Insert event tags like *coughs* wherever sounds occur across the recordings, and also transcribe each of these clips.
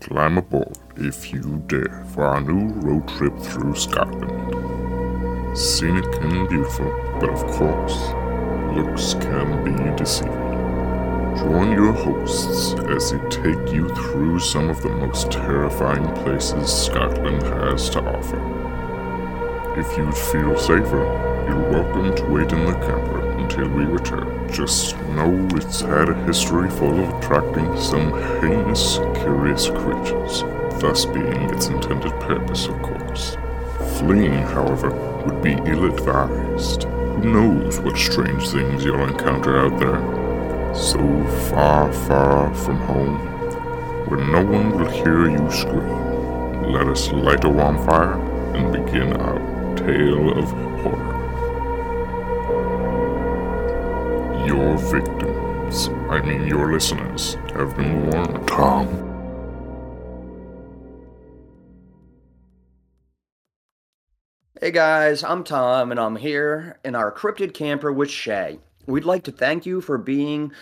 Climb aboard, if you dare, for our new road trip through Scotland. Scenic and beautiful, but of course, looks can be deceiving. Join your hosts as they take you through some of the most terrifying places Scotland has to offer. If you'd feel safer, you're welcome to wait in the camper until we return. Just know it's had a history full of attracting some heinous, curious creatures, thus being its intended purpose, of course. Fleeing, however, would be ill advised. Who knows what strange things you'll encounter out there? So far, far from home, where no one will hear you scream. Let us light a warm fire and begin our tale of horror. Your victims, I mean your listeners, have been warned, Tom. Hey guys, I'm Tom, and I'm here in our cryptid camper with Shay. We'd like to thank you for being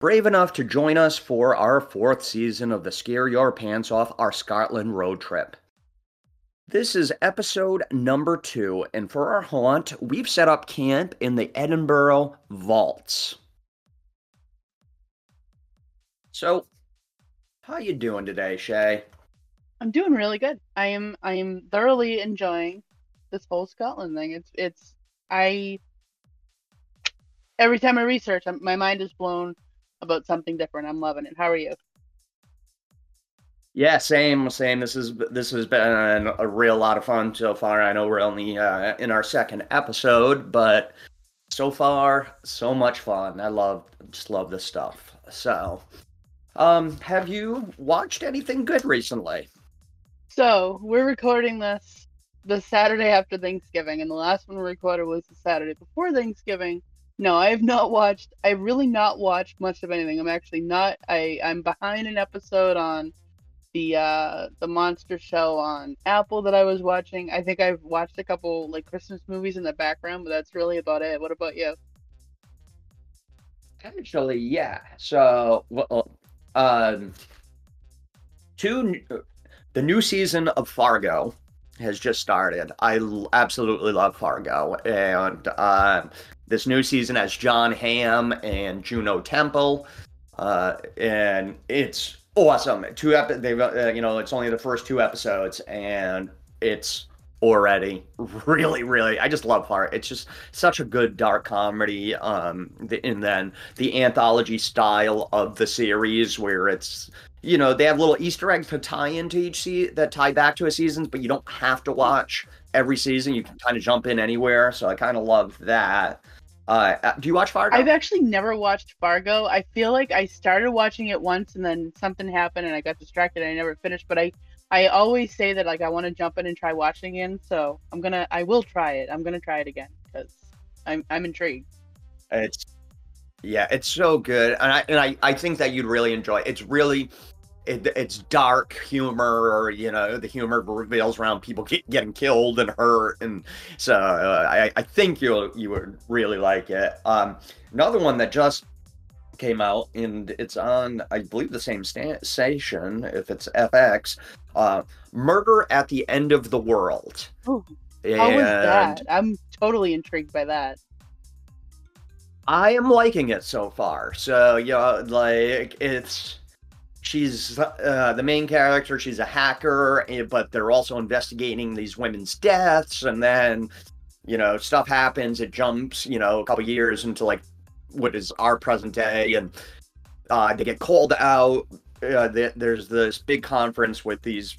brave enough to join us for our fourth season of the Scare Your Pants Off Our Scotland Road Trip. This is episode number two, and for our haunt, we've set up camp in the Edinburgh Vaults. So, how you doing today, Shay? I'm doing really good. I am I am thoroughly enjoying this whole Scotland thing. It's it's I every time I research, I'm, my mind is blown about something different. I'm loving it. How are you? Yeah, same, same. This is this has been a real lot of fun so far. I know we're only uh, in our second episode, but so far, so much fun. I love, just love this stuff. So, um, have you watched anything good recently? So we're recording this the Saturday after Thanksgiving, and the last one we recorded was the Saturday before Thanksgiving. No, I have not watched. I've really not watched much of anything. I'm actually not. I I'm behind an episode on the uh the monster show on Apple that I was watching. I think I've watched a couple like Christmas movies in the background, but that's really about it. What about you? Actually, yeah. So, well, um, two the new season of Fargo has just started. I absolutely love Fargo, and uh, this new season has Jon Hamm and Juno Temple, uh, and it's awesome. Two ep- they've uh, you know it's only the first two episodes, and it's already really really i just love Fargo. it's just such a good dark comedy um and then the anthology style of the series where it's you know they have little easter eggs to tie into each season that tie back to a season but you don't have to watch every season you can kind of jump in anywhere so i kind of love that uh, do you watch Fargo? I've actually never watched Fargo. I feel like I started watching it once and then something happened and I got distracted and I never finished. But I, I always say that like I want to jump in and try watching again. So I'm gonna, I will try it. I'm gonna try it again because I'm, I'm intrigued. It's, yeah, it's so good, and I, and I, I think that you'd really enjoy. It. It's really, it, it's dark humor, or you know, the humor reveals around people get, getting killed and hurt, and so uh, I, I think you'll you would really like it. Um, another one that just came out, and it's on, I believe, the same sta- station, if it's FX. Uh, Murder at the End of the World. Ooh, how was that? I'm totally intrigued by that. I am liking it so far. So yeah, like it's she's uh, the main character. She's a hacker, eh, but they're also investigating these women's deaths, and then you know stuff happens. It jumps, you know, a couple years into like what is our present day, and uh, they get called out. Uh, there's this big conference with these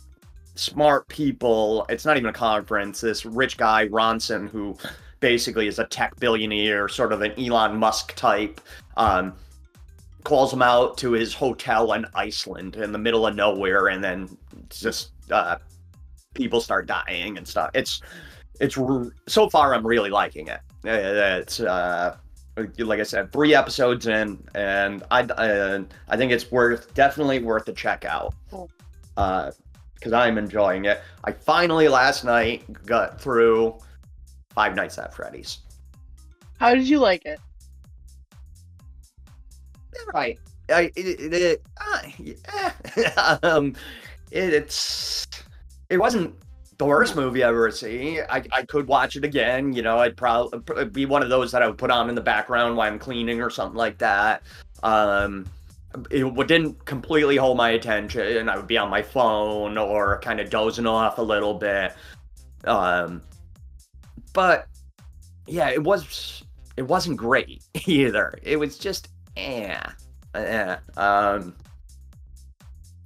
smart people. It's not even a conference. This rich guy Ronson who basically is a tech billionaire, sort of an Elon Musk type. Um, calls him out to his hotel in Iceland in the middle of nowhere, and then just uh, people start dying and stuff. It's it's so far I'm really liking it. It's uh, like I said, three episodes in, and I uh, I think it's worth definitely worth a check out. Uh, because I'm enjoying it. I finally last night got through Five Nights at Freddy's. How did you like it? Right. I, it, it, uh, yeah. *laughs* um, it, it's it wasn't the worst movie I ever seen. I, I could watch it again. You know, I'd probably be one of those that I would put on in the background while I'm cleaning or something like that. Um, it didn't completely hold my attention, and I would be on my phone or kind of dozing off a little bit. Um, but yeah, it was it wasn't great *laughs* either. It was just eh, eh. Um,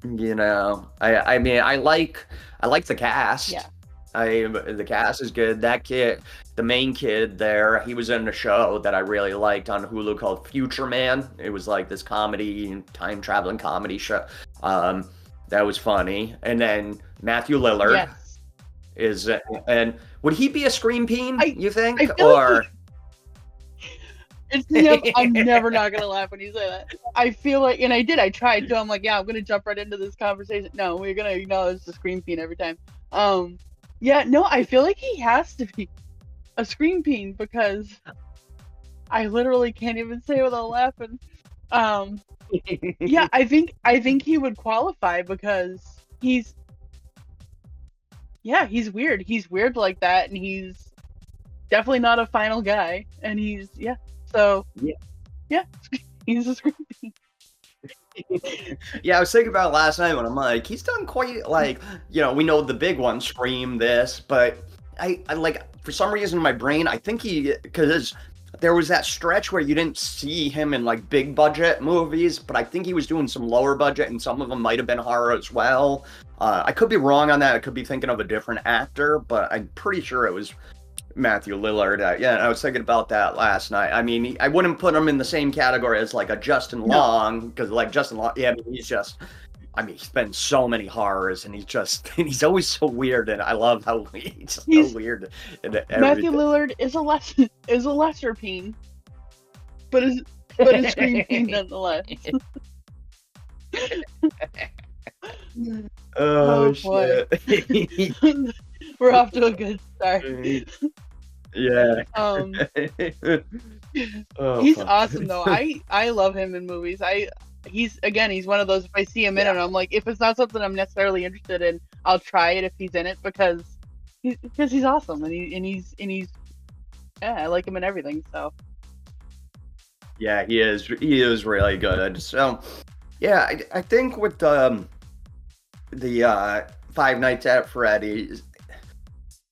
you know, I I mean, I like I like the cast. Yeah. I the cast is good. That kid, the main kid there, he was in a show that I really liked on Hulu called Future Man. It was like this comedy, time traveling comedy show. Um, that was funny. And then Matthew Lillard Yes. is, and would he be a scream peen? I- you think, feel like or It's never, I'm never *laughs* not gonna laugh when you say that. I feel like, and I did. I tried to. I'm like, yeah, I'm gonna jump right into this conversation. No, we're gonna acknowledge the scream peen every time. Um, yeah, no, I feel like he has to be a scream peen because I literally can't even say it without laughing. Um, *laughs* yeah, I think I think he would qualify because he's yeah, he's weird. He's weird like that, and he's definitely not a final guy. And he's yeah, so Yeah. yeah, *laughs* he's a *laughs* scream yeah, I was thinking about it last night when I'm like, he's done quite like, you know, we know the big one, Scream, this, but I, I like for some reason in my brain, I think he because there was that stretch where you didn't see him in like big budget movies, but I think he was doing some lower budget, and some of them might have been horror as well. Uh, I could be wrong on that. I could be thinking of a different actor, but I'm pretty sure it was Matthew Lillard. Uh, yeah, I was thinking about that last night. I mean, I wouldn't put him in the same category as like a Justin Long because like Justin Long, yeah, I mean, he's just. I mean, he's been so many horrors, and he's just and *laughs* he's always so weird, and I love how *laughs* he's so He's- weird. And Matthew. Lillard is a less *laughs* is a lesser peen, but is but a scream peen nonetheless. oh, Oh, boy. shit! We're off to a good start. Yeah. Um, *laughs* Oh, he's fuck. awesome though. *laughs* I I love him in movies. I he's again he's one of those if I see him in it, I'm like if it's not something I'm necessarily interested in, I'll try it if he's in it because he's because he's awesome and he and he's and he's yeah I like him in everything. So Yeah, he is. He is really good. So, yeah, I, I think with um, the uh, Five Nights at Freddy's,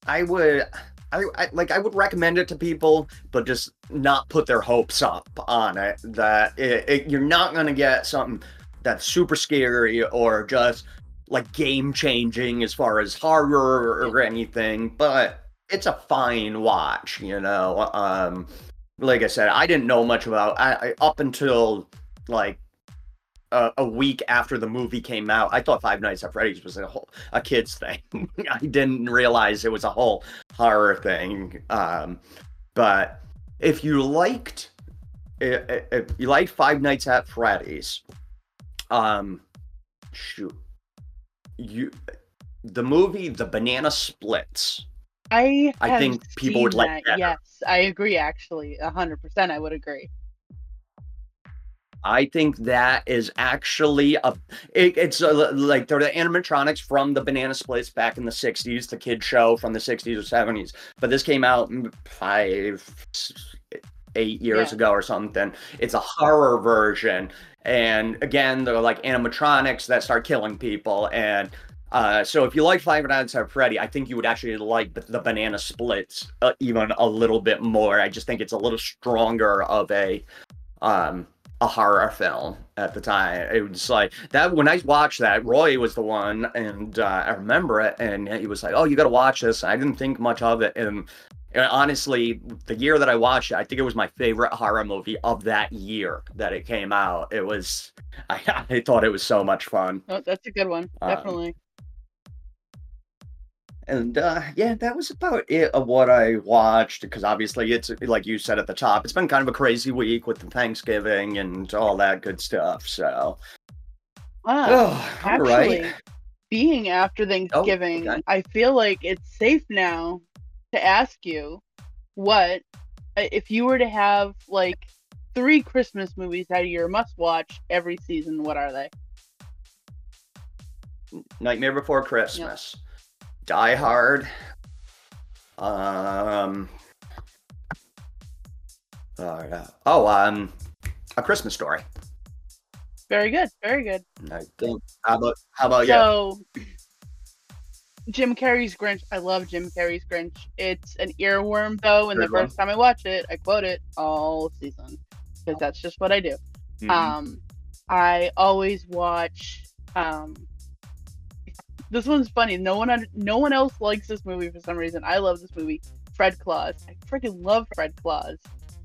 I would, I, I like, I would recommend it to people, but just not put their hopes up on it. That it, it, you're not gonna get something that's super scary or just like game changing as far as horror or anything, but it's a fine watch, you know. Um, like I said, I didn't know much about I, I up until like a, a week after the movie came out. I thought Five Nights at Freddy's was a whole a kids thing. *laughs* I didn't realize it was a whole horror thing. Um, but if you liked if you liked Five Nights at Freddy's, um, shoot, you the movie The Banana Splits. I I think people would like that. Yes, I agree. Actually, a hundred percent, I would agree. I think that is actually a. It, it's a, like they're the animatronics from the Banana Splits back in the '60s, the kid show from the '60s or '70s. But this came out mm, five, eight years Yeah. ago or something. It's a horror version, and again, they're like animatronics that start killing people. And uh, so, if you like Five Nights at Freddy, I think you would actually like the, the Banana Splits uh, even a little bit more. I just think it's a little stronger of a. Um, a horror film at the time. It was like that when I watched that, Roy was the one, and uh, I remember it, and he was like, "Oh, you got to watch this." I didn't think much of it, and, and honestly, the year that I watched it, I think it was my favorite horror movie of that year that it came out. It was, I, *laughs* I thought it was so much fun, Oh, that's a good one. Um, Definitely. And uh, yeah, that was about it of what I watched. Because obviously, it's like you said at the top, it's been kind of a crazy week with the Thanksgiving and all that good stuff. So, Wow. oh, Actually, right. being after Thanksgiving, okay. I feel like it's safe now to ask you what uh, if you were to have like three Christmas movies out of your must watch every season, what are they? Nightmare Before Christmas, Die Hard, um, uh, oh, um, A Christmas Story. Very good. Very good. I think. How about how about you? So, Jim Carrey's Grinch. I love Jim Carrey's Grinch. It's an earworm, though, and the Good one. first time I watch it, I quote it all season because that's just what I do. Mhm. Um, I always watch. Um, this one's funny. No one, no one else likes this movie for some reason. I love this movie. Fred Claus. I freaking love Fred Claus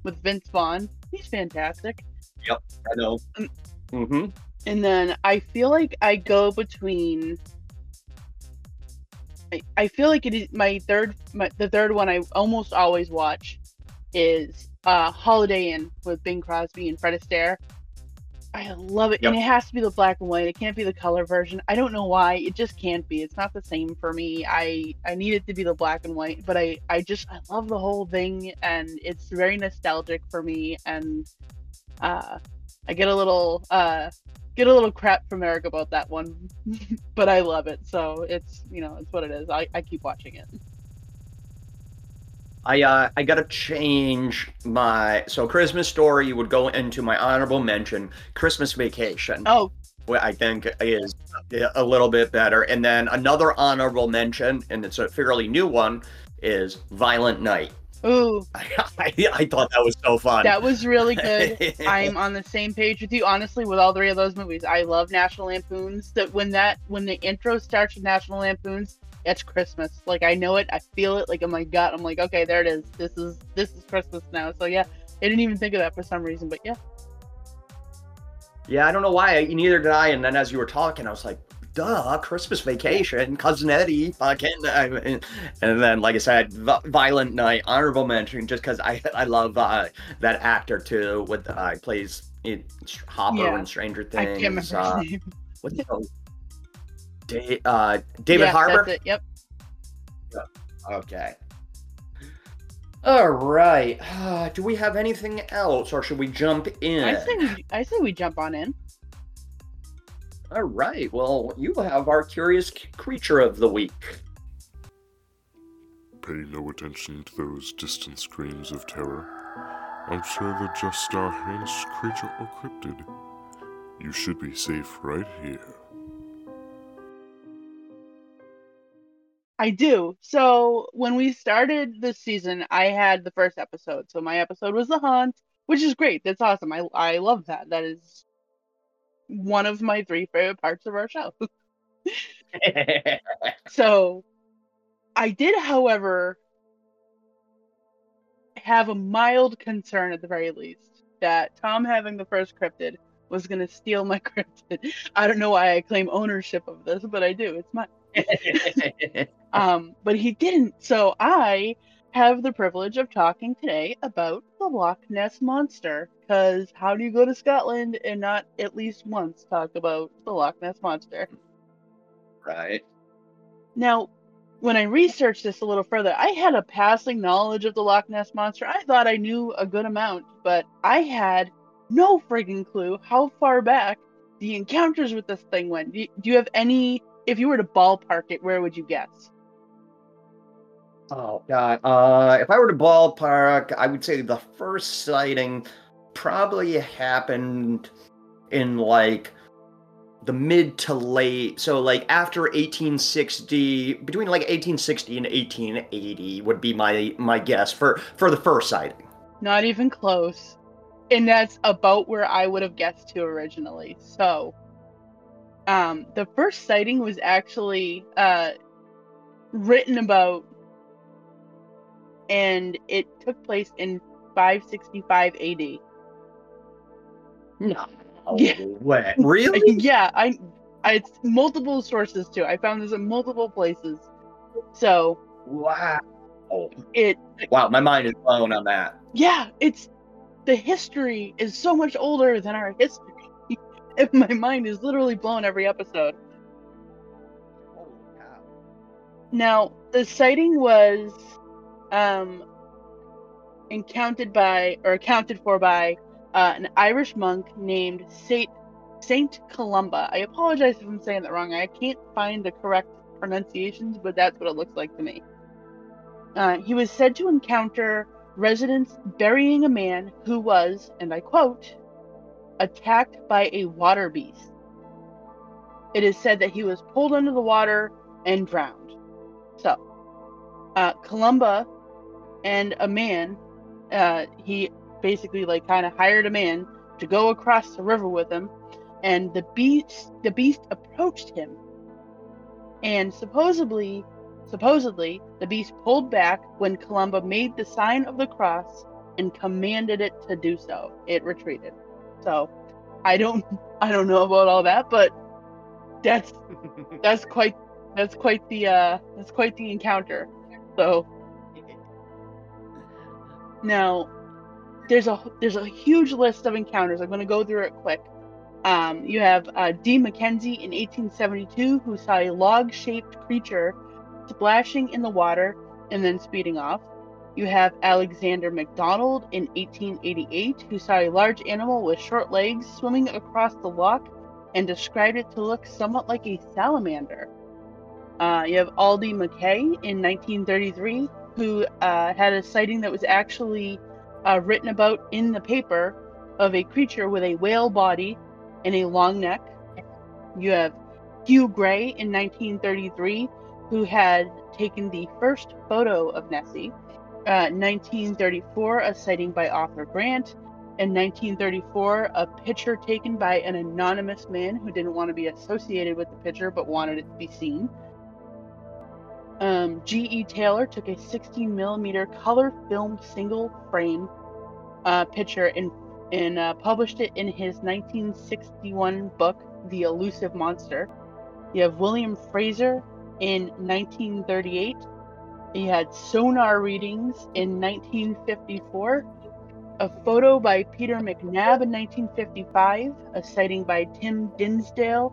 with Vince Vaughn. He's fantastic. Yep, I know. Mm. Mm-hmm. And then I feel like I go between. I, I feel like it is my third, my, the third one I almost always watch is uh, Holiday Inn with Bing Crosby and Fred Astaire. I love it, and it has to be the black and white. It can't be the color version. I don't know why. It just can't be. It's not the same for me. I I need it to be the black and white, but I I just I love the whole thing, and it's very nostalgic for me. And uh, I get a little uh get a little crap from Eric about that one, *laughs* but I love it. So it's you know it's what it is. I I keep watching it. I uh, I gotta change my so Christmas story would go into my honorable mention. Christmas Vacation, Oh I think is a little bit better, and then another honorable mention, and it's a fairly new one, is Violent Night. ooh, I, *laughs* I, I thought that was so fun. that was really good. *laughs* I'm on the same page with you, honestly, with all three of those movies. I love National Lampoons. That when that when the intro starts with National Lampoons, it's Christmas. Like I know it, I feel it, like in my gut. I'm like, okay, there it is. This is this is Christmas now. So yeah, I didn't even think of that for some reason, but yeah. Yeah, I don't know why. Neither did I. And then as you were talking, I was like, duh, Christmas vacation, cousin Eddie, fucking. *laughs* I mean, and then, like I said, Violent Night, honorable mention, just because I I love uh, that actor too. With uh, plays in Hopper Yeah. in Stranger I can't remember Things. Uh, his name. what the hell? Da- uh, David Yeah, Harbour. That's it. Yep. Okay. All right. Uh, do we have anything else, or should we jump in? I think we I say we jump on in. All right. Well, you have our curious c- creature of the week. Pay no attention to those distant screams of terror. I'm sure they're just our heinous creature or cryptid. You should be safe right here. I do. So when we started this season, I had the first episode. So my episode was the haunt, which is great. That's awesome. I I love that. That is one of my three favorite parts of our show. *laughs* *laughs* So I did, however, have a mild concern at the very least that Tom having the first cryptid was going to steal my *laughs* cryptid. I don't know why I claim ownership of this, but I do. It's mine. *laughs* Um, but he didn't. So I have the privilege of talking today about the Loch Ness monster. Because how do you go to Scotland and not at least once talk about the Loch Ness monster? right. Now, when I researched this a little further, I had a passing knowledge of the Loch Ness monster. I thought I knew a good amount, but I had no friggin' clue how far back the encounters with this thing went. Do you, do you have any? If you were to ballpark it, where would you guess? Oh god. Uh, if I were to ballpark, I would say the first sighting probably happened in like the mid to late. So like after 1860, between like 1860 and 1880 would be my my guess for for the first sighting. Not even close. And that's about where I would have guessed to originally. So, um, the first sighting was actually uh, written about, and it took place in 565 AD. No *laughs* Yeah. way. Really? *laughs* yeah, I, I, it's multiple sources too. I found this in multiple places. So wow. it Wow, my mind is blown on that. yeah, it's the history is so much older than our history. *laughs* my mind is literally blown every episode. Holy cow. Now, the sighting was um encountered by or accounted for by uh, an Irish monk named Saint Saint Columba. I apologize if I'm saying that wrong. I can't find the correct pronunciations, but that's what it looks like to me. Uh, he was said to encounter residents burying a man who was, and I quote, attacked by a water beast. It is said that he was pulled under the water and drowned. So, uh, Columba and a man, uh, he basically like kind of hired a man to go across the river with him, and the beast the beast approached him, and supposedly supposedly the beast pulled back when Columba made the sign of the cross and commanded it to do so. It retreated. So, I don't I don't know about all that, but that's *laughs* that's quite that's quite the uh that's quite the encounter. So now there's a there's a huge list of encounters. I'm going to go through it quick. Um, you have uh, D. Mackenzie in 1872 who saw a log-shaped creature splashing in the water and then speeding off. You have Alexander McDonald in 1888 who saw a large animal with short legs swimming across the loch and described it to look somewhat like a salamander. Uh, you have Aldie Mackay in 1933 who uh, had a sighting that was actually uh, written about in the paper of a creature with a whale body and a long neck. You have Hugh Gray in 1933, who had taken the first photo of Nessie. Uh, 1934, a sighting by Arthur Grant. In 1934, a picture taken by an anonymous man who didn't want to be associated with the picture but wanted it to be seen. Um, G.E. Taylor took a 16 millimeter color film single frame uh, picture and, and uh, published it in his 1961 book, The Elusive Monster. You have William Fraser in 1938. He had sonar readings in 1954. A photo by Peter McNab in 1955. A sighting by Tim Dinsdale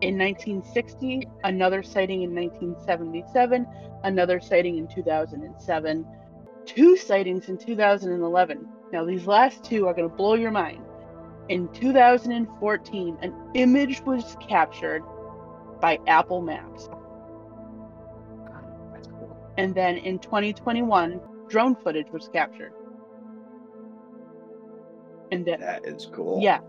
in 1960, another sighting in 1977, another sighting in 2007, two sightings in 2011. Now, these last two are going to blow your mind. In 2014, an image was captured by Apple Maps. And then in 2021, drone footage was captured. And then, that is cool. yeah,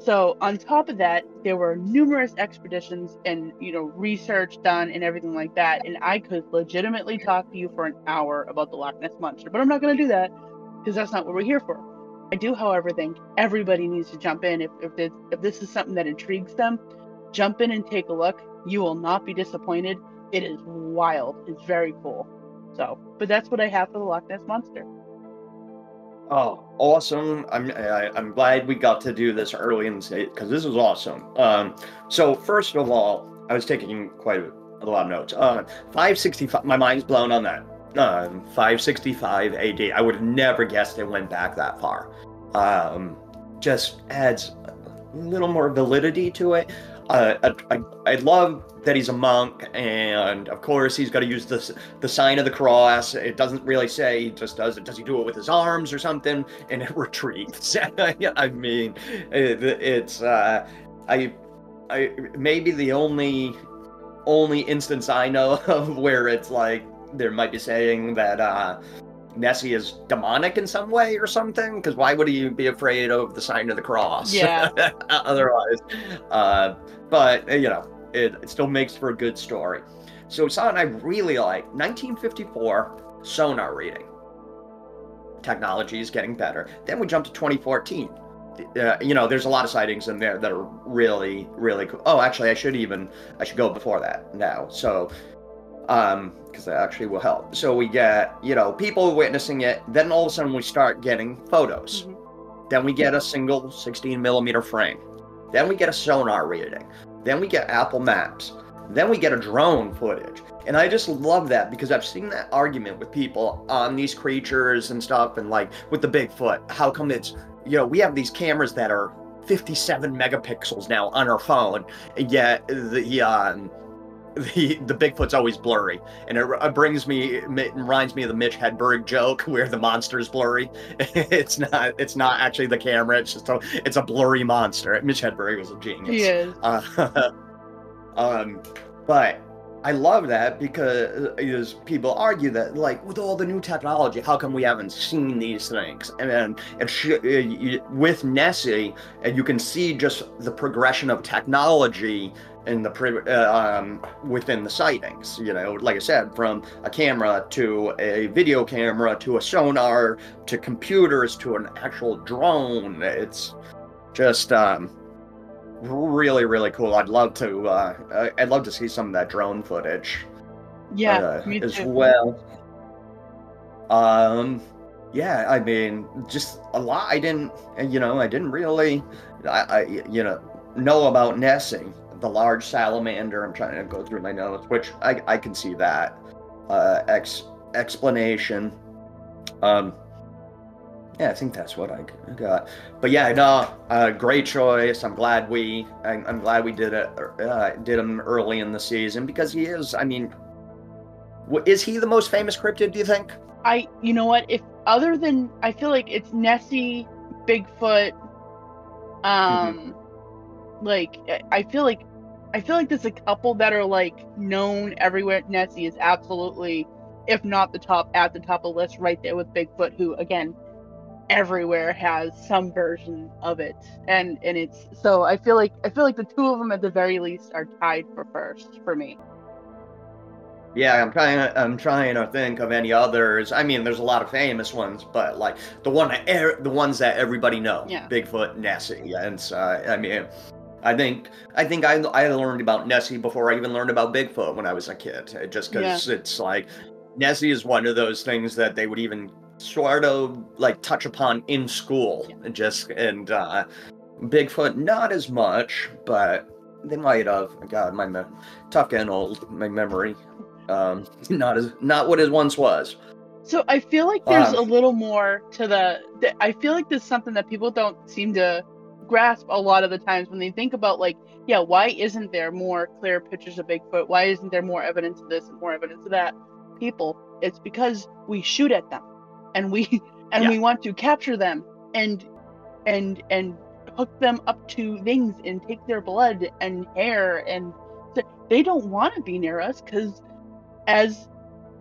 so on top of that, there were numerous expeditions and you know research done and everything like that. And I could legitimately talk to you for an hour about the Loch Ness monster, but I'm not going to do that because that's not what we're here for. I do, however, think everybody needs to jump in if if this, if this is something that intrigues them. Jump in and take a look. You will not be disappointed. It is wild. It's very cool. So, but that's what I have for the Loch Ness monster. Oh, awesome! I'm I, I'm glad we got to do this early in the stage, because this is awesome. Um, so first of all, I was taking quite a, a lot of notes. Uh, 565. My mind's blown on that. Um, 565 AD. I would have never guessed it went back that far. Um, just adds a little more validity to it. Uh, I, I, love that he's a monk, and of course he's got to use the the sign of the cross. It doesn't really say he just does it. Does he do it with his arms or something? *laughs* And it retreats. *laughs* I mean, it, it's uh, I I maybe the only only instance I know *laughs* of where it's like there might be saying that uh, Nessie is demonic in some way or something. Because why would he be afraid of the sign of the cross? Yeah. *laughs* Otherwise, uh, but you know it, it still makes for a good story. So something I really like, 1954 sonar reading. Technology is getting better. Then we jump to 2014. Uh, you know, there's a lot of sightings in there that are really, really cool. Oh, actually, I should even I should go before that now. So, um, because that actually will help. So we get you know people witnessing it. Then all of a sudden we start getting photos. Mhm. Then we get a single 16 millimeter frame. Then we get a sonar reading. Then we get Apple Maps. Then we get a drone footage. And I just love that because I've seen that argument with people on these creatures and stuff and like with the Bigfoot. How come it's, you know, we have these cameras that are 57 megapixels now on our phone, and yet the, um, the the Bigfoot's always blurry, and it, it brings me it reminds me of the Mitch Hedberg joke where the monster's blurry. *laughs* it's not it's not actually the camera. It's just a it's a blurry monster. Mitch Hedberg was a genius. He is. Uh, *laughs* um, but I love that because people argue that, like, with all the new technology, how come we haven't seen these things? And then it sh- with Nessie, and you can see just the progression of technology in the pre- uh, um, within the sightings. You know, like I said, from a camera to a video camera to a sonar to computers to an actual drone. It's just um, really really cool. I'd love to uh, I'd love to see some of that drone footage. Yeah, uh, as too. well. Um, yeah, I mean, just a lot. I didn't, you know, I didn't really, I, I you know, know about Nessie, the large salamander. I'm trying to go through my notes, which I I can see that uh, ex explanation. Um, yeah, I think that's what I got. But yeah, no, uh, great choice. I'm glad we, I'm, I'm glad we did it, uh, did him early in the season because he is. I mean, is he the most famous cryptid? Do you think? I, you know what? If other than, I feel like it's Nessie, Bigfoot. Um, mm-hmm. Like I feel like, I feel like there's a couple that are like known everywhere. Nessie is absolutely, if not the top, at the top of the list, right there with Bigfoot, who again everywhere has some version of it and and it's so i feel like i feel like the two of them at the very least are tied for first for me yeah i'm trying i'm trying to think of any others i mean there's a lot of famous ones but like the one the ones that everybody know, yeah. bigfoot nessie and uh, i mean I think I think I, I learned about Nessie before I even learned about Bigfoot when I was a kid. Just because yeah. it's like Nessie is one of those things that they would even sort of like touch upon in school yeah. and just and uh bigfoot not as much but they might have god my me- tough getting old my memory um *laughs* not as not what it once was so i feel like there's um, a little more to the, the i feel like there's something that people don't seem to grasp a lot of the times when they think about like yeah why isn't there more clear pictures of bigfoot? Why isn't there more evidence of this and more evidence of that? People it's because we shoot at them and we *laughs* and yeah. we want to capture them and and and hook them up to things and take their blood and hair and they don't want to be near us because as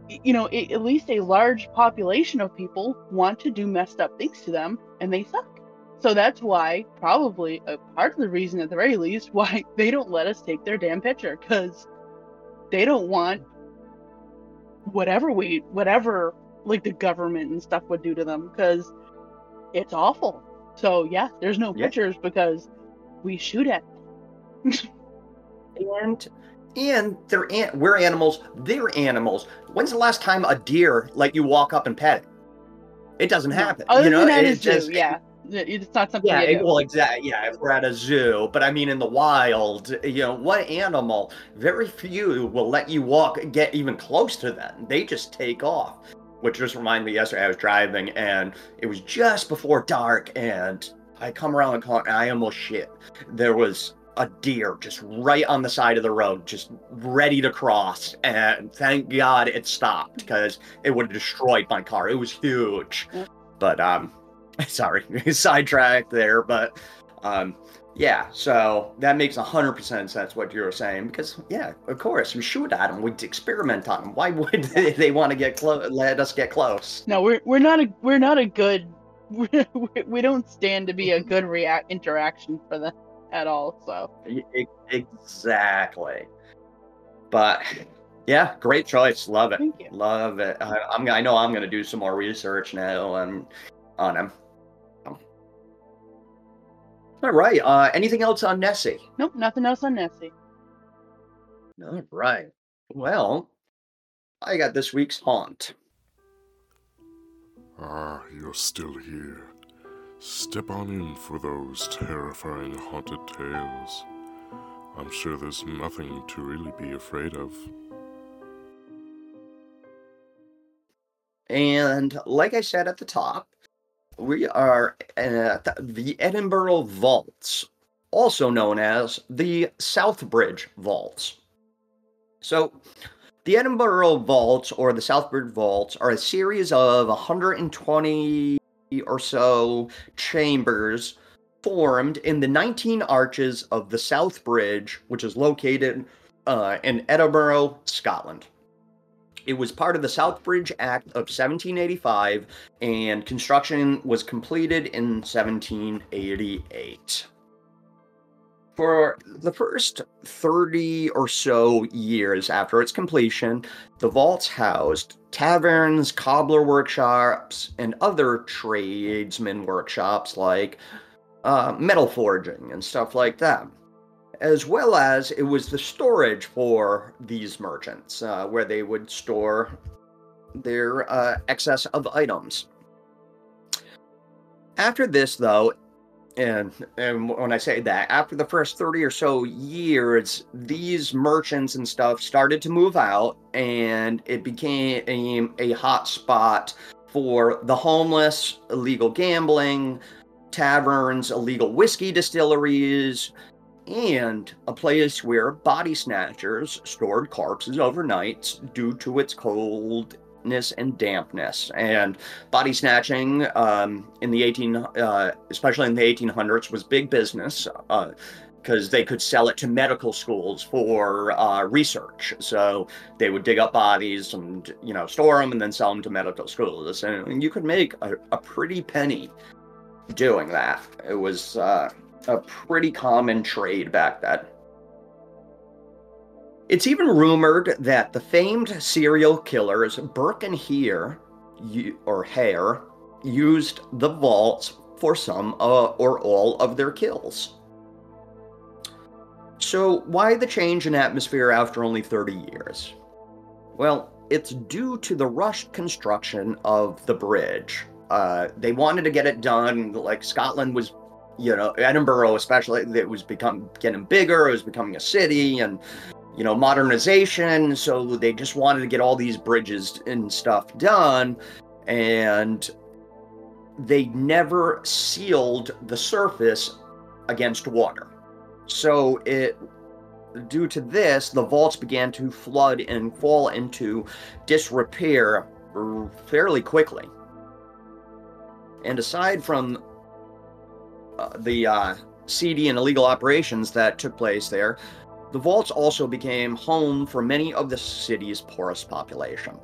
you know at least a large population of people want to do messed up things to them and they suck so that's why probably a part of the reason at the very least *laughs* why they don't let us take their damn picture because they don't want whatever we whatever like the government and stuff would do to them because it's awful. So yeah, there's no yeah. pictures because we shoot at *laughs* and and they're an- we're animals, they're animals. When's the last time a deer let you walk up and pet it? It doesn't happen. Other you know, than it just, yeah. It's not something. Yeah, well, exactly. Yeah, if we're at a zoo, but I mean, in the wild, you know, what animal? Very few will let you walk, get even close to them. They just take off which just reminded me yesterday I was driving and it was just before dark and I come around the corner and I almost shit. There was a deer just right on the side of the road, just ready to cross. And thank God it stopped because it would have destroyed my car. It was huge. But um *laughs* sorry, *laughs* sidetracked there, but um yeah, so that makes 100% sense what you were saying because, yeah, of course, we shoot at them, we'd experiment on them. Why would *laughs* they, they want to get close, let us get close? No, we're, we're not a we're not a good we we don't stand to be a good react interaction for them at all. So exactly, but yeah, great choice. Love it. Love it. I, I'm I know I'm gonna do some more research now on on him. All right. Uh, anything else on Nessie? Nope, nothing else on Nessie. All right. Well, I got this week's haunt. Ah, you're still here. Step on in for those terrifying haunted tales. I'm sure there's nothing to really be afraid of. And like I said at the top, we are at the Edinburgh Vaults, also known as the Southbridge Vaults. So, the Edinburgh Vaults or the Southbridge Vaults are a series of 120 or so chambers formed in the 19 arches of the South Bridge, which is located uh, in Edinburgh, Scotland. It was part of the South Bridge Act of 1785, and construction was completed in 1788. For the first 30 or so years after its completion, the vaults housed taverns, cobbler workshops, and other tradesmen workshops like uh, metal forging and stuff like that. As well as it was the storage for these merchants, uh, where they would store their uh, excess of items. After this, though, and and when I say that, after the first 30 or so years, these merchants and stuff started to move out, and it became a, a hot spot for the homeless, illegal gambling, taverns, illegal whiskey distilleries, and a place where body snatchers stored corpses overnight due to its cold and dampness. And body snatching um, in the 18, uh, especially in the 1800s, was big business. because uh, they could sell it to medical schools for uh, research. So they would dig up bodies and you know store them and then sell them to medical schools, and you could make a, a pretty penny doing that. It was uh, a pretty common trade back then. It's even rumored that the famed serial killers Burke and Hare, or Hare, used the vaults for some uh, or all of their kills. So, why the change in atmosphere after only 30 years? Well, it's due to the rushed construction of the bridge. Uh, they wanted to get it done, like Scotland was, you know, Edinburgh especially, it was become getting bigger, it was becoming a city, and you know, modernization. So they just wanted to get all these bridges and stuff done. And they never sealed the surface against water. So it due to this, the vaults began to flood and fall into disrepair fairly quickly. And aside from uh, the uh, seedy and illegal operations that took place there, the vaults also became home for many of the city's poorest population.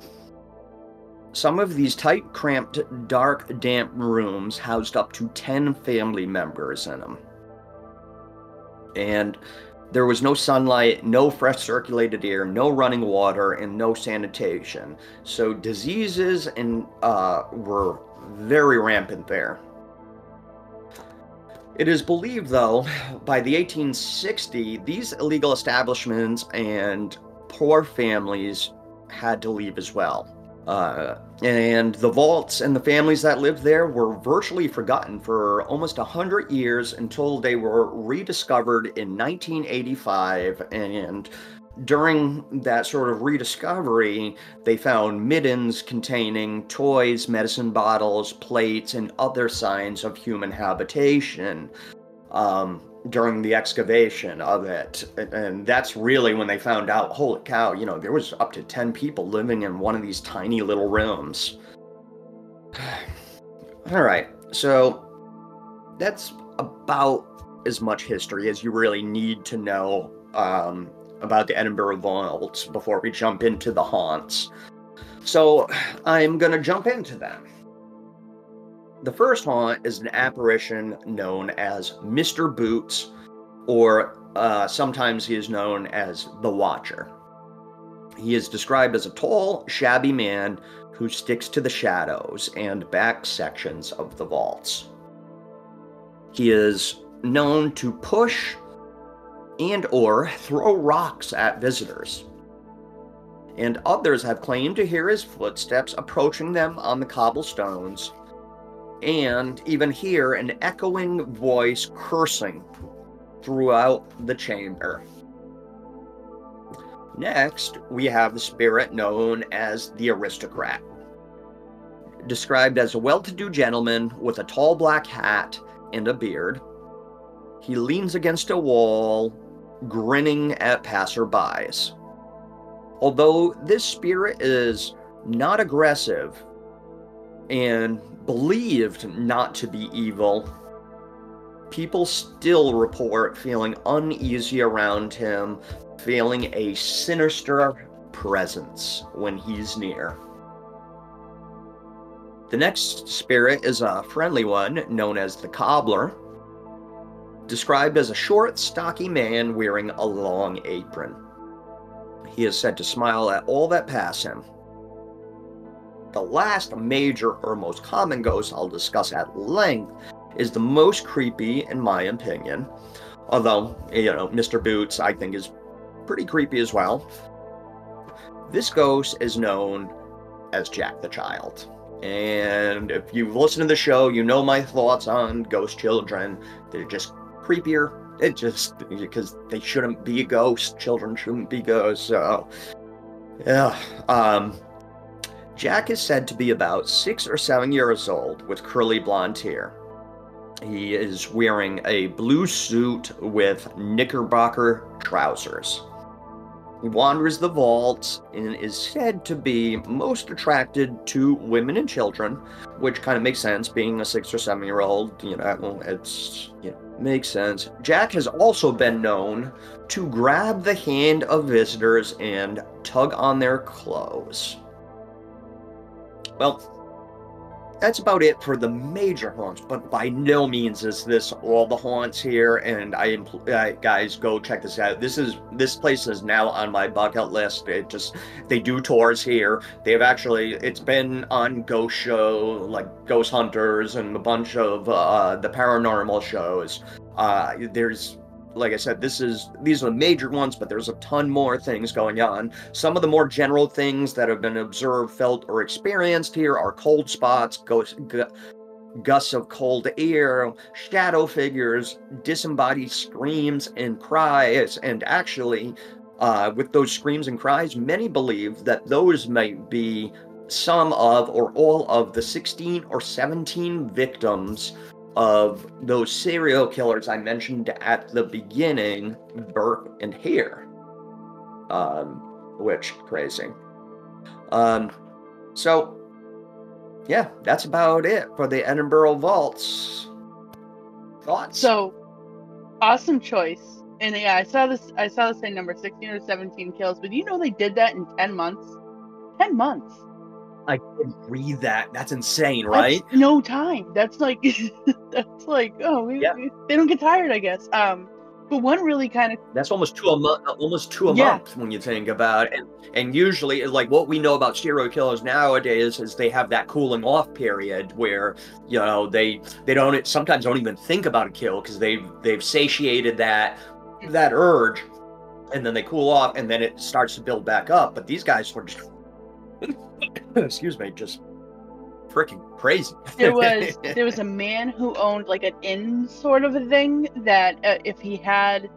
Some of these tight, cramped, dark, damp rooms housed up to 10 family members in them. And there was no sunlight, no fresh circulated air, no running water, and no sanitation. So diseases and uh, were very rampant there. It is believed, though, by the 1860, these illegal establishments and poor families had to leave as well. Uh, and the vaults and the families that lived there were virtually forgotten for almost 100 years until they were rediscovered in 1985 and during that sort of rediscovery, they found middens containing toys, medicine bottles, plates, and other signs of human habitation um, during the excavation of it. And that's really when they found out holy cow, you know, there was up to 10 people living in one of these tiny little rooms. *sighs* All right, so that's about as much history as you really need to know um, about the Edinburgh Vaults before we jump into the haunts. So I'm going to jump into them. The first haunt is an apparition known as Mr. Boots, or uh, sometimes he is known as the Watcher. He is described as a tall, shabby man who sticks to the shadows and back sections of the vaults. He is known to push and or throw rocks at visitors. And others have claimed to hear his footsteps approaching them on the cobblestones, and even hear an echoing voice cursing throughout the chamber. Next, we have the spirit known as the aristocrat. Described as a well to do gentleman with a tall black hat and a beard, he leans against a wall grinning at passerbys. Although this spirit is not aggressive and believed not to be evil, people still report feeling uneasy around him, feeling a sinister presence when he's near. The next spirit is a friendly one known as the cobbler, described as a short, stocky man wearing a long apron. He is said to smile at all that pass him. The last major or most common ghost I'll discuss at length is the most creepy, in my opinion. Although, you know, Mr. Boots, I think, is pretty creepy as well. This ghost is known as Jack the Child. And if you've listened to the show, you know my thoughts on ghost children. They're just creepier. It just because they shouldn't be ghosts. Children shouldn't be ghosts. So, yeah. Um, Jack is said to be about six or seven years old with curly blonde hair. He is wearing a blue suit with knickerbocker trousers. He wanders the vaults and is said to be most attracted to women and children, which kind of makes sense being a six or seven year old. You know, it's, you know, makes sense. Jack has also been known to grab the hand of visitors and tug on their clothes. Well, that's about it for the major haunts, but by no means is this all the haunts here. And I, uh, guys, go check this out. This is this place is now on my bucket list. It just they do tours here. They've actually it's been on Ghost Show, like Ghost Hunters, and a bunch of uh, the paranormal shows. Uh, there's like I said, this is these are the major ones, but there's a ton more things going on. Some of the more general things that have been observed, felt, or experienced here are cold spots, ghost, gusts of cold air, shadow figures, disembodied screams and cries, and actually, uh, with those screams and cries, many believe that those might be some of or all of the 16 or 17 victims of those serial killers I mentioned at the beginning, Burke and Hare. Um, which crazy. Um, so yeah, that's about it for the Edinburgh Vaults. Thoughts? So awesome choice. And yeah, I saw this I saw the same number, 16 or 17 kills, but you know they did that in 10 months? 10 months. I can read that. That's insane, right? That's no time. That's like *laughs* that's like oh, we, Yeah. they don't get tired, I guess. Um, but one really kind of That's almost two a month. Almost two a Yeah. month when you think about it. And and usually, like what we know about serial killers nowadays is they have that cooling off period where you know they they don't sometimes don't even think about a kill because they've they've satiated that that urge, and then they cool off, and then it starts to build back up. But these guys were just *coughs* excuse me, just freaking crazy. there was *laughs* there was a man who owned like an inn sort of a thing that uh, if he had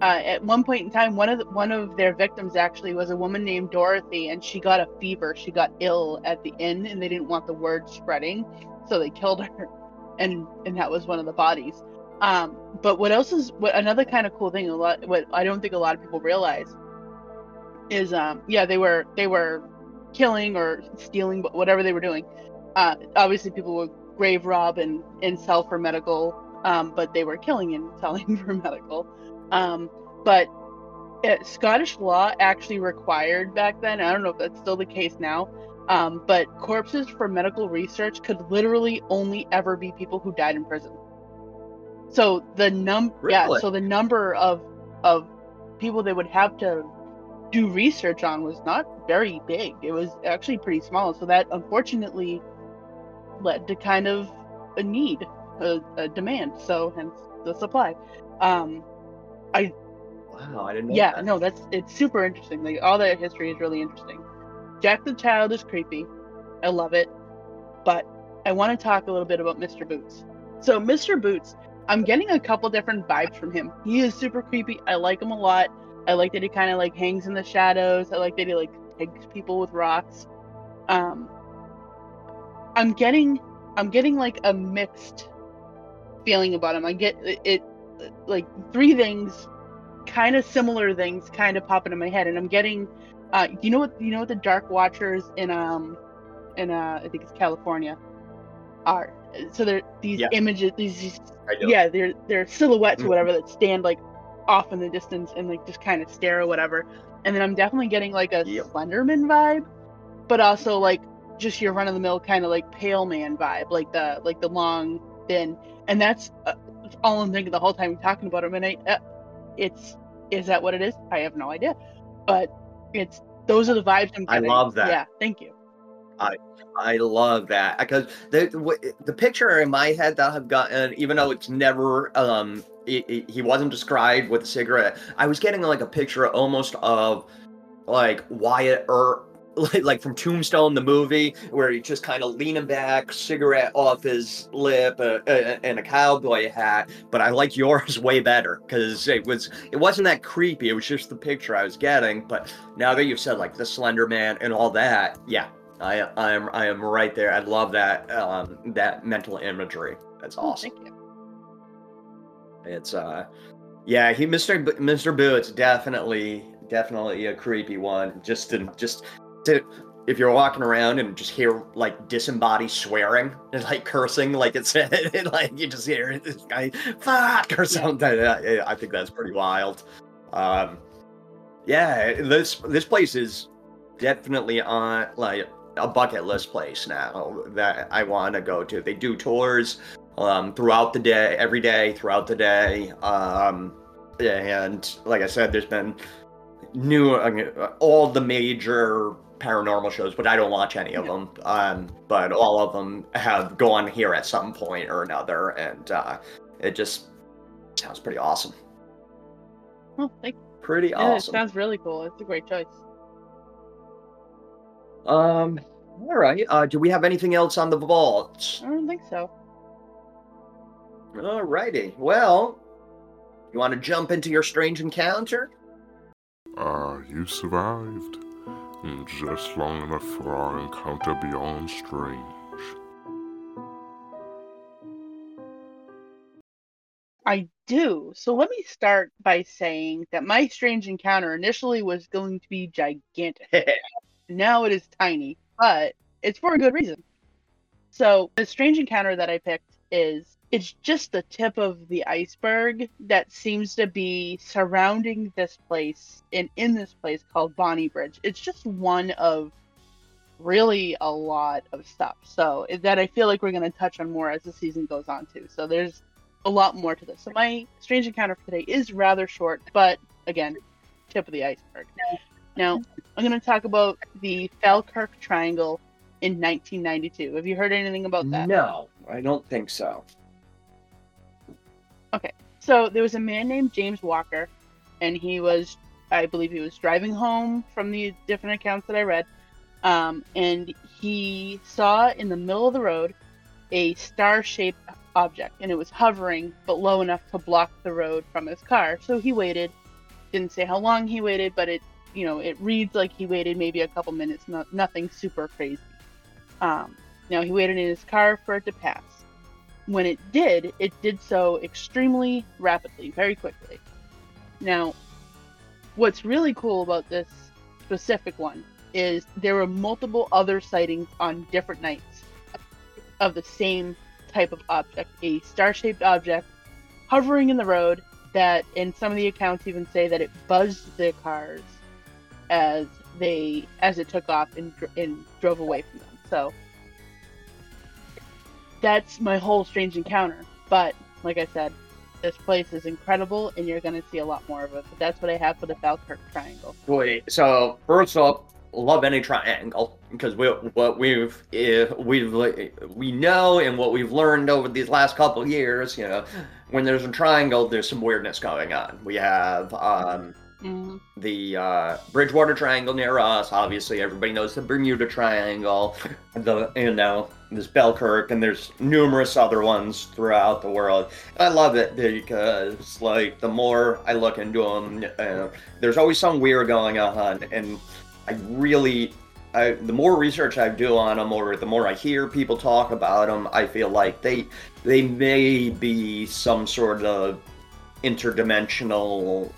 uh, at one point in time one of the, one of their victims actually was a woman named Dorothy and she got a fever. She got ill at the inn and they didn't want the word spreading so they killed her. *laughs* And and that was one of the bodies. Um but what else is what another kind of cool thing a lot what I don't think a lot of people realize is um yeah they were they were killing or stealing but whatever they were doing uh, obviously people would grave rob and, and sell for medical, um, but they were killing and *laughs* selling for medical. Um, but uh, Scottish law actually required back then, I don't know if that's still the case now, um, but corpses for medical research could literally only ever be people who died in prison. So the num yeah, so the number of of people they would have to do research on was not very big. It was actually pretty small. So that unfortunately led to kind of a need, a, a demand. So hence the supply. Um, I wow, I didn't know yeah, that. no, that's it's super interesting. Like all that history is really interesting. Jack the Child is creepy. I love it. But I want to talk a little bit about Mr. Boots. So Mr. Boots, I'm getting a couple different vibes from him. He is super creepy. I like him a lot. I like that he kind of like hangs in the shadows. I like that he like pegs people with rocks. Um I'm getting I'm getting like a mixed feeling about him. I get it, it like three things kind of similar things kind of popping in my head, and I'm getting. Uh, you know what? You know what the Dark Watchers in um, in uh, I think it's California, are. So they're these Yeah. images, these, these yeah, they're they're silhouettes or whatever that stand like off in the distance and like just kind of stare or whatever. And then I'm definitely getting like a Yep. Slenderman vibe, but also like just your run of the mill kind of like Pale Man vibe, like the like the long thin. And that's uh, all I'm thinking the whole time talking about him. And I, uh, it's is that what it is? I have no idea, but it's those are the vibes I'm getting. I love that. Yeah, thank you. I I love that because the the picture in my head that I've gotten, even though it's never um he, he- he wasn't described with a cigarette, I was getting like a picture almost of like Wyatt Earp. *laughs* Like, like from Tombstone, the movie, where he's just kind of leaning back, cigarette off his lip, uh, uh, and a cowboy hat. But I like yours *laughs* way better because it was it wasn't that creepy. It was just the picture I was getting. But now that you've said like the Slender Man and all that, yeah, I I am I am right there. I love that um that mental imagery. That's Oh, awesome. It's uh yeah, he Mr. B- Mr. Boots definitely definitely a creepy one. Just to just to if you're walking around and just hear like disembodied swearing and *laughs* like cursing, like it's *laughs* like you just hear this guy fuck or something. I, I think that's pretty wild. Um, yeah, this this place is definitely on like a bucket list place now that I want to go to. They do tours um, throughout the day, every day, throughout the day. Um, and like I said, there's been new uh, all the major paranormal shows, but I don't watch any of them. Um, but all of them have gone here at some point or another, and uh, it just sounds pretty awesome. Oh, thank Pretty Yeah, awesome. it sounds really cool. It's a great choice. Um, all right. Uh, do we have anything else on the vault? I don't think so. All righty. Well, you want to jump into your strange encounter? Ah, you survived. And just long enough for our encounter beyond strange. I do. So let me start by saying that my strange encounter initially was going to be gigantic. *laughs* now it is tiny, but it's for a good reason. So the strange encounter that I picked is it's just the tip of the iceberg that seems to be surrounding this place and in this place called Bonnybridge. It's just one of really a lot of stuff. So that I feel like we're going to touch on more as the season goes on too. So there's a lot more to this. So my strange encounter for today is rather short, but again, tip of the iceberg. Now, I'm going to talk about the Falkirk Triangle in 1992. Have you heard anything about that? No, I don't think so. Okay. So there was a man named James Walker, and he was, I believe, he was driving home from the different accounts that I read, um, and he saw in the middle of the road a star-shaped object, and it was hovering but low enough to block the road from his car. So he waited. Didn't say how long he waited, but it, you know, it reads like he waited maybe a couple minutes. Not nothing super crazy. Um, now he waited in his car for it to pass when it did, it did so extremely rapidly, very quickly. Now, what's really cool about this specific one is there were multiple other sightings on different nights of the same type of object, a star-shaped object hovering in the road that in some of the accounts even say that it buzzed the cars as they as it took off and, and drove away from them. So that's my whole strange encounter. But like I said, this place is incredible, and you're going to see a lot more of it. But that's what I have for the Falkirk Triangle. Wait. So first off, love any triangle because we what we've uh, we've we know and what we've learned over these last couple years. You know, when there's a triangle, there's some weirdness going on. We have um Mhm. the uh, Bridgewater Triangle near us. Obviously, everybody knows the Bermuda Triangle. *laughs* The you know there's Belkirk, and there's numerous other ones throughout the world. I love it because like the more I look into them, uh, there's always some weird going on, and I really. I, the more research I do on them, or the more I hear people talk about them, I feel like they they may be some sort of interdimensional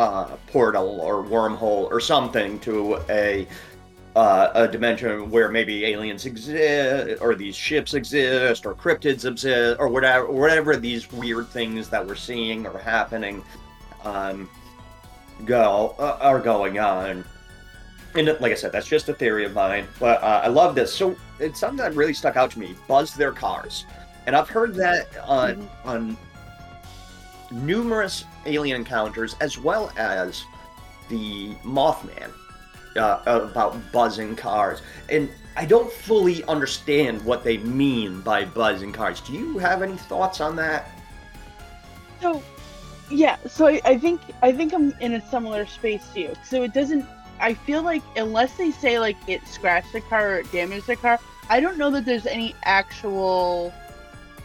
uh, portal or wormhole or something to a uh, a dimension where maybe aliens exist or these ships exist or cryptids exist or whatever whatever these weird things that we're seeing or happening um, go uh, are going on and like I said, that's just a theory of mine. But uh, I love this. So it's something that really stuck out to me: buzz their cars, and I've heard that on mm-hmm. on numerous alien encounters, as well as the Mothman uh, about buzzing cars. And I don't fully understand what they mean by buzzing cars. Do you have any thoughts on that? So, yeah. So I, I think I think I'm in a similar space to you. So it doesn't I feel like unless they say like it scratched the car or it damaged the car, I don't know that there's any actual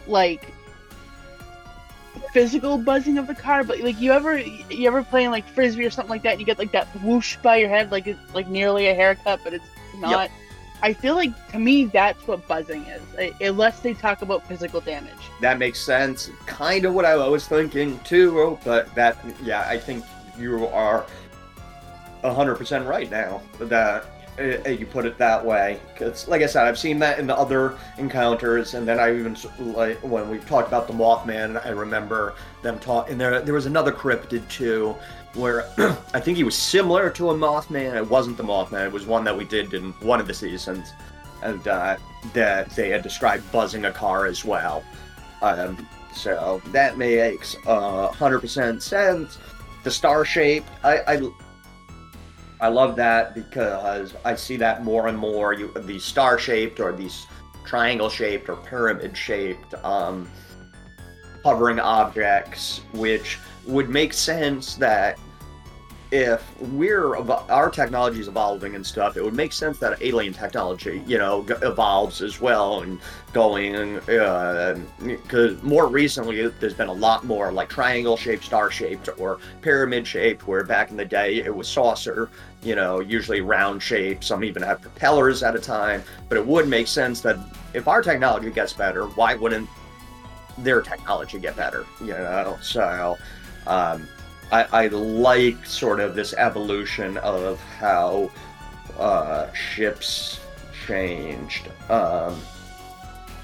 like physical buzzing of the car. But like you ever you ever playing like frisbee or something like that, and you get like that whoosh by your head, like it's like nearly a haircut, but it's not. Yep. I feel like to me that's what buzzing is, unless they talk about physical damage. That makes sense. Kind of what I was thinking too, but that yeah, I think you are 100% right now that uh, you put it that way. Because like i said i've seen that in the other encounters and then i even like when we've talked about the mothman i remember them talk and there there was another cryptid too where *clears throat* i think he was similar to a mothman. It wasn't the mothman. It was one that we did in one of the seasons and uh, that they had described buzzing a car as well. Um, so that makes uh, 100% sense. The star shape I, I I love that because I see that more and more. You these star shaped or these triangle shaped or pyramid shaped um, hovering objects, which would make sense that if we're our technology is evolving and stuff, it would make sense that alien technology, you know, evolves as well and going. Because uh, more recently, there's been a lot more like triangle shaped, star shaped, or pyramid shaped. Where back in the day, it was saucer, you know, usually round shaped. Some even have propellers at a time. But it would make sense that if our technology gets better, why wouldn't their technology get better? You know, so. Um, I, I like sort of this evolution of how uh, ships changed. Um,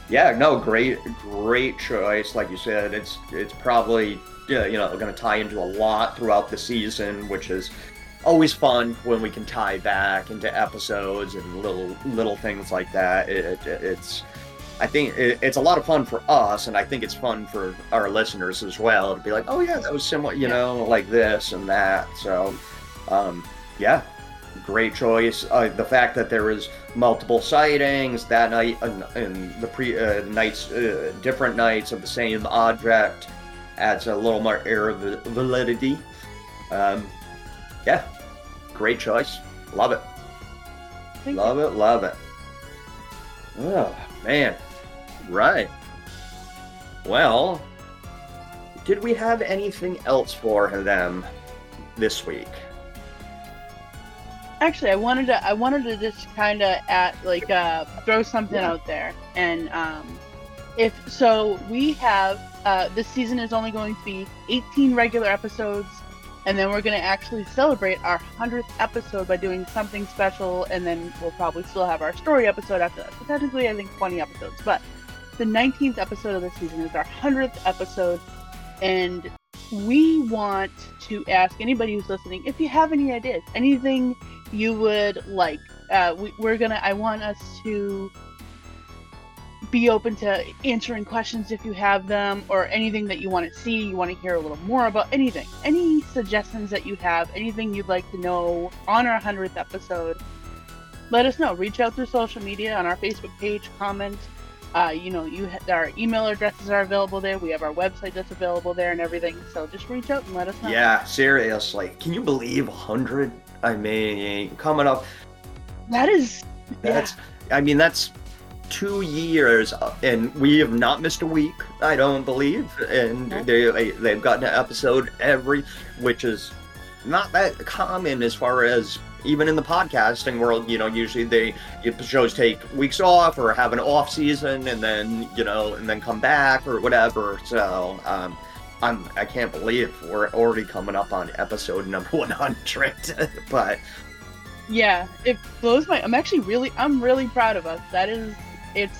yeah, no, great, great choice. Like you said, it's it's probably you know going to tie into a lot throughout the season, which is always fun when we can tie back into episodes and little little things like that. It, it, it's I think it's a lot of fun for us, and I think it's fun for our listeners as well to be like, oh yeah, that was similar, you know, like this and that. So, um, yeah, great choice. Uh, the fact that there was multiple sightings that night and, and the pre uh, nights, uh, different nights of the same object adds a little more air of validity. Um, yeah, great choice. Love it. Thank love you. it. Love it. Oh man. Right. Well, did we have anything else for them this week? Actually, I wanted to I wanted to just kind of at like uh, throw something yeah. out there, and um, if so, we have uh, this season is only going to be 18 regular episodes, and then we're going to actually celebrate our 100th episode by doing something special, and then we'll probably still have our story episode after that. So technically, I think 20 episodes, but the 19th episode of the season is our 100th episode, and we want to ask anybody who's listening if you have any ideas, anything you would like. Uh, we, we're gonna. I want us to be open to answering questions if you have them, or anything that you want to see, you want to hear a little more about, anything. Any suggestions that you have, anything you'd like to know on our 100th episode, let us know. Reach out through social media on our Facebook page, comment, uh, you know, you ha- our email addresses are available there. We have our website that's available there and everything. So just reach out and let us know. Yeah, seriously. Can you believe 100? I mean, coming up. That is. That's. Yeah. I mean, that's two years, uh, and we have not missed a week. I don't believe, and they they've gotten an episode every, which is not that common as far as even in the podcasting world, you know, usually they the shows take weeks off or have an off season and then you know and then come back or whatever. So um, I'm I can't believe we're already coming up on episode number *laughs* 100. but yeah, it blows my. I'm actually really, I'm really proud of us. That is, it's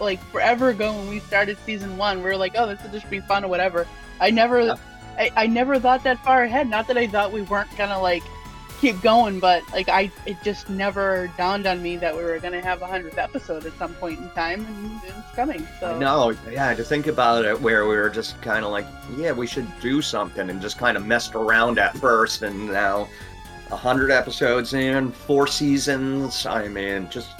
like forever ago when we started season one. We are like, oh, this will just be fun or whatever. I never, yeah. I, I never thought that far ahead. Not that I thought we weren't gonna like keep going, but like I, it just never dawned on me that we were gonna have a hundredth episode at some point in time, and it's coming. So no, yeah, to think about it, where we were just kind of like, yeah, we should do something, and just kind of messed around at first, and now a hundred episodes in, four seasons. I mean, just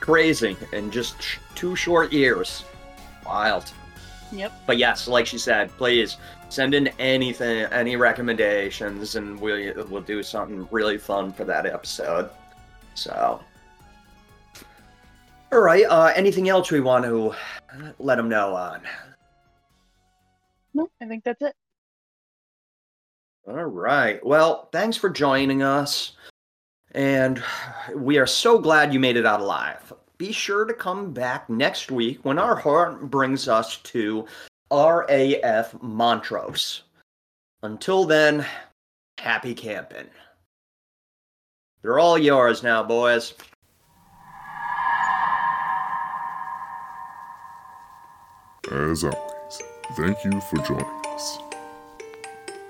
crazy in just two short years. Wild. Yep. But yes, like she said, please send in anything, any recommendations, and we we'll, we'll do something really fun for that episode. So, all right. Uh, anything else we want to let them know on? No, I think that's it. All right. Well, thanks for joining us. And we are so glad you made it out alive. Be sure to come back next week when our heart brings us to RAF Montrose. Until then, happy camping. They're all yours now, boys. As always, thank you for joining us.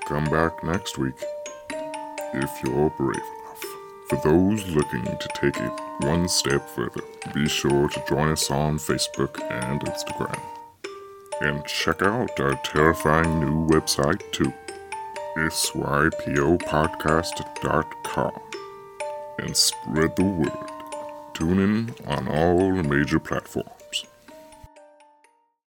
Come back next week if you're brave. For those looking to take it one step further, be sure to join us on Facebook and Instagram. And check out our terrifying new website too, sypopodcast.com. And spread the word. Tune in on all major platforms.